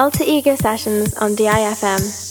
Alter Ego Sessions on DIFM.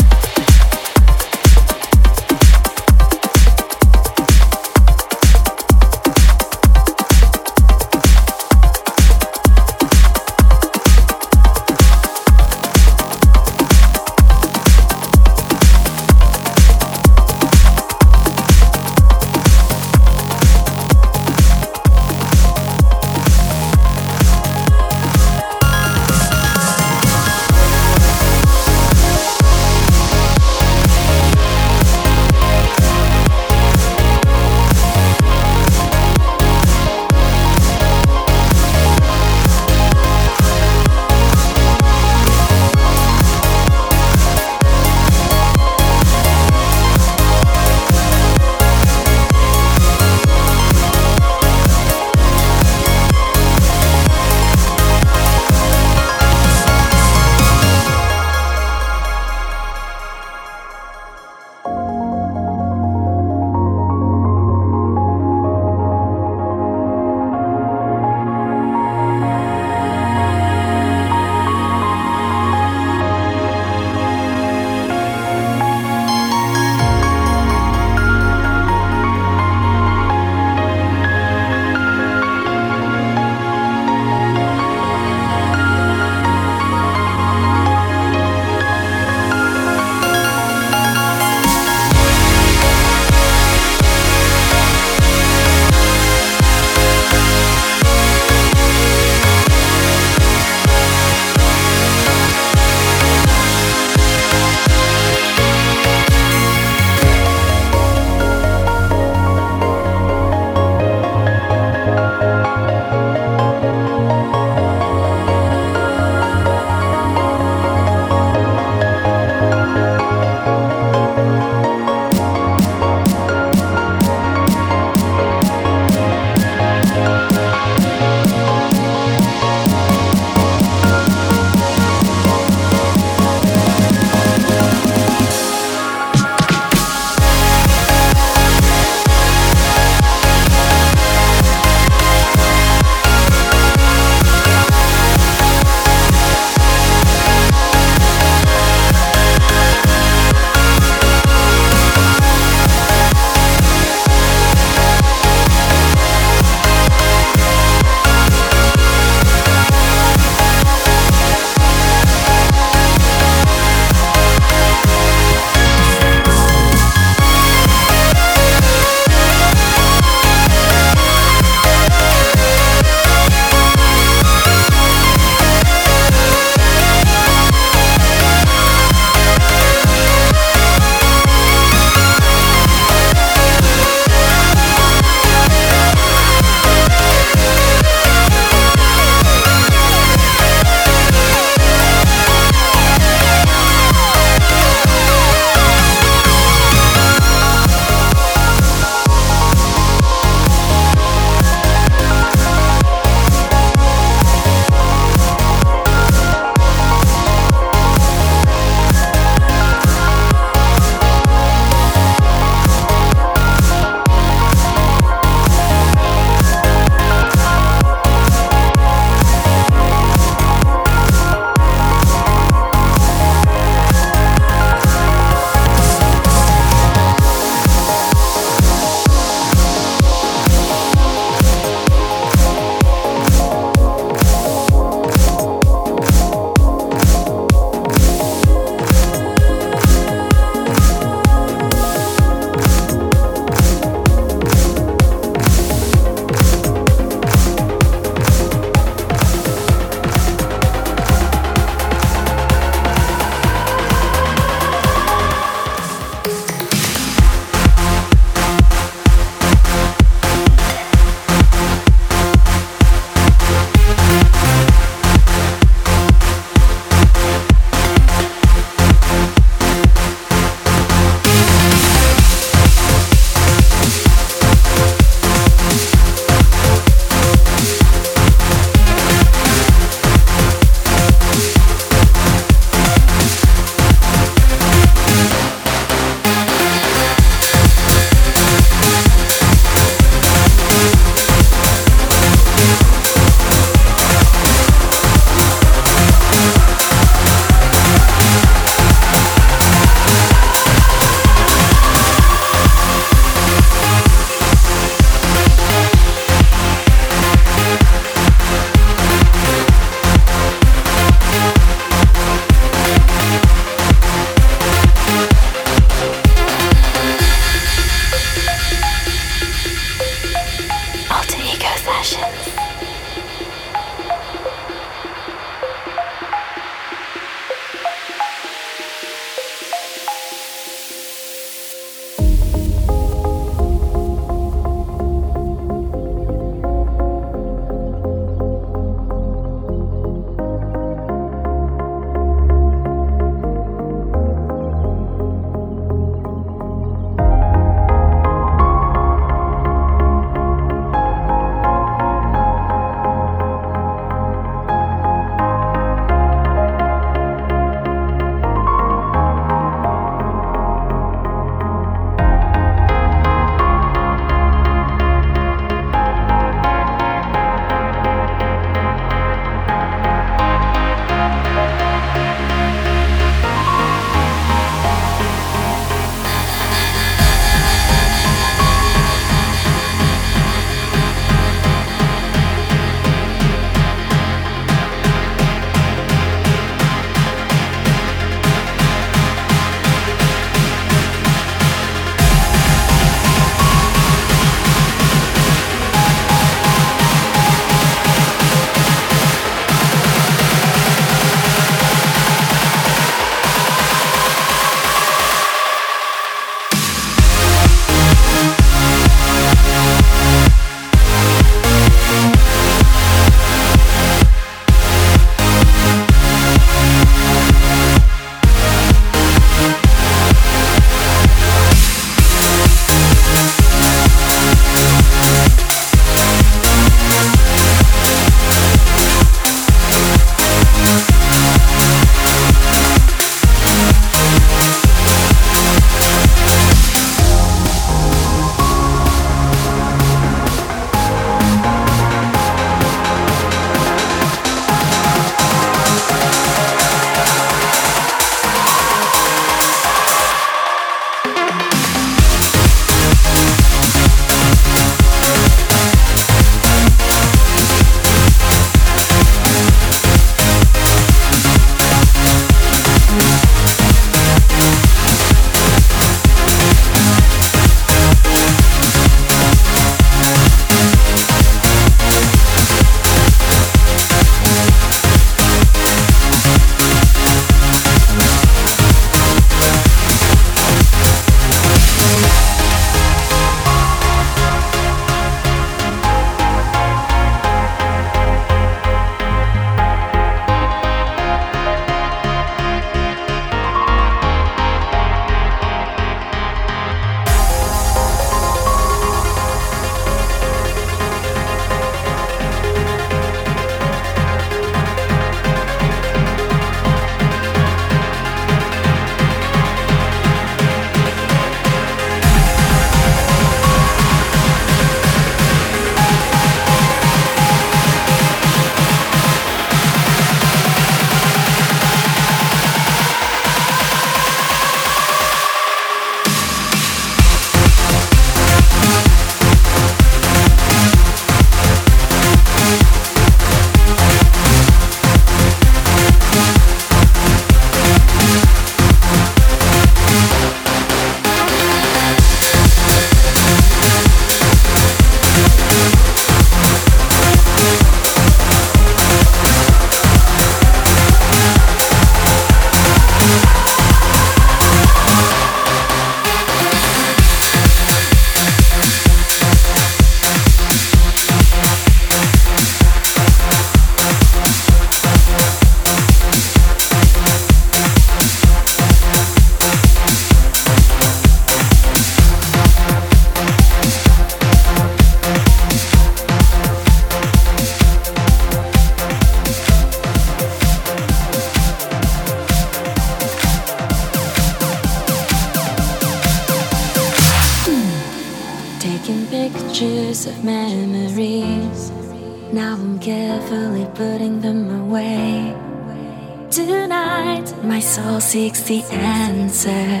Answer.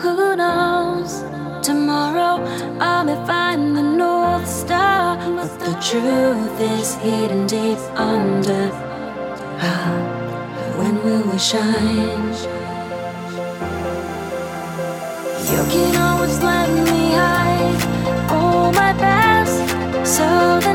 Who knows? Tomorrow I may find the North Star, but the truth is hidden deep under. Ah, when will we shine? You can always let me hide all my past, so the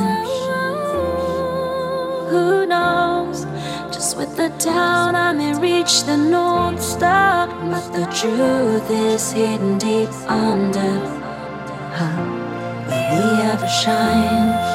down, I may reach the North Star. But the truth is hidden deep under. Huh? Will we ever shine?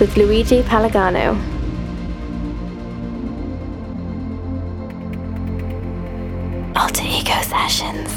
With Luigi Palagano. Alter Ego Sessions.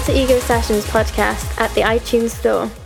Alter Ego Sessions podcast at the iTunes Store.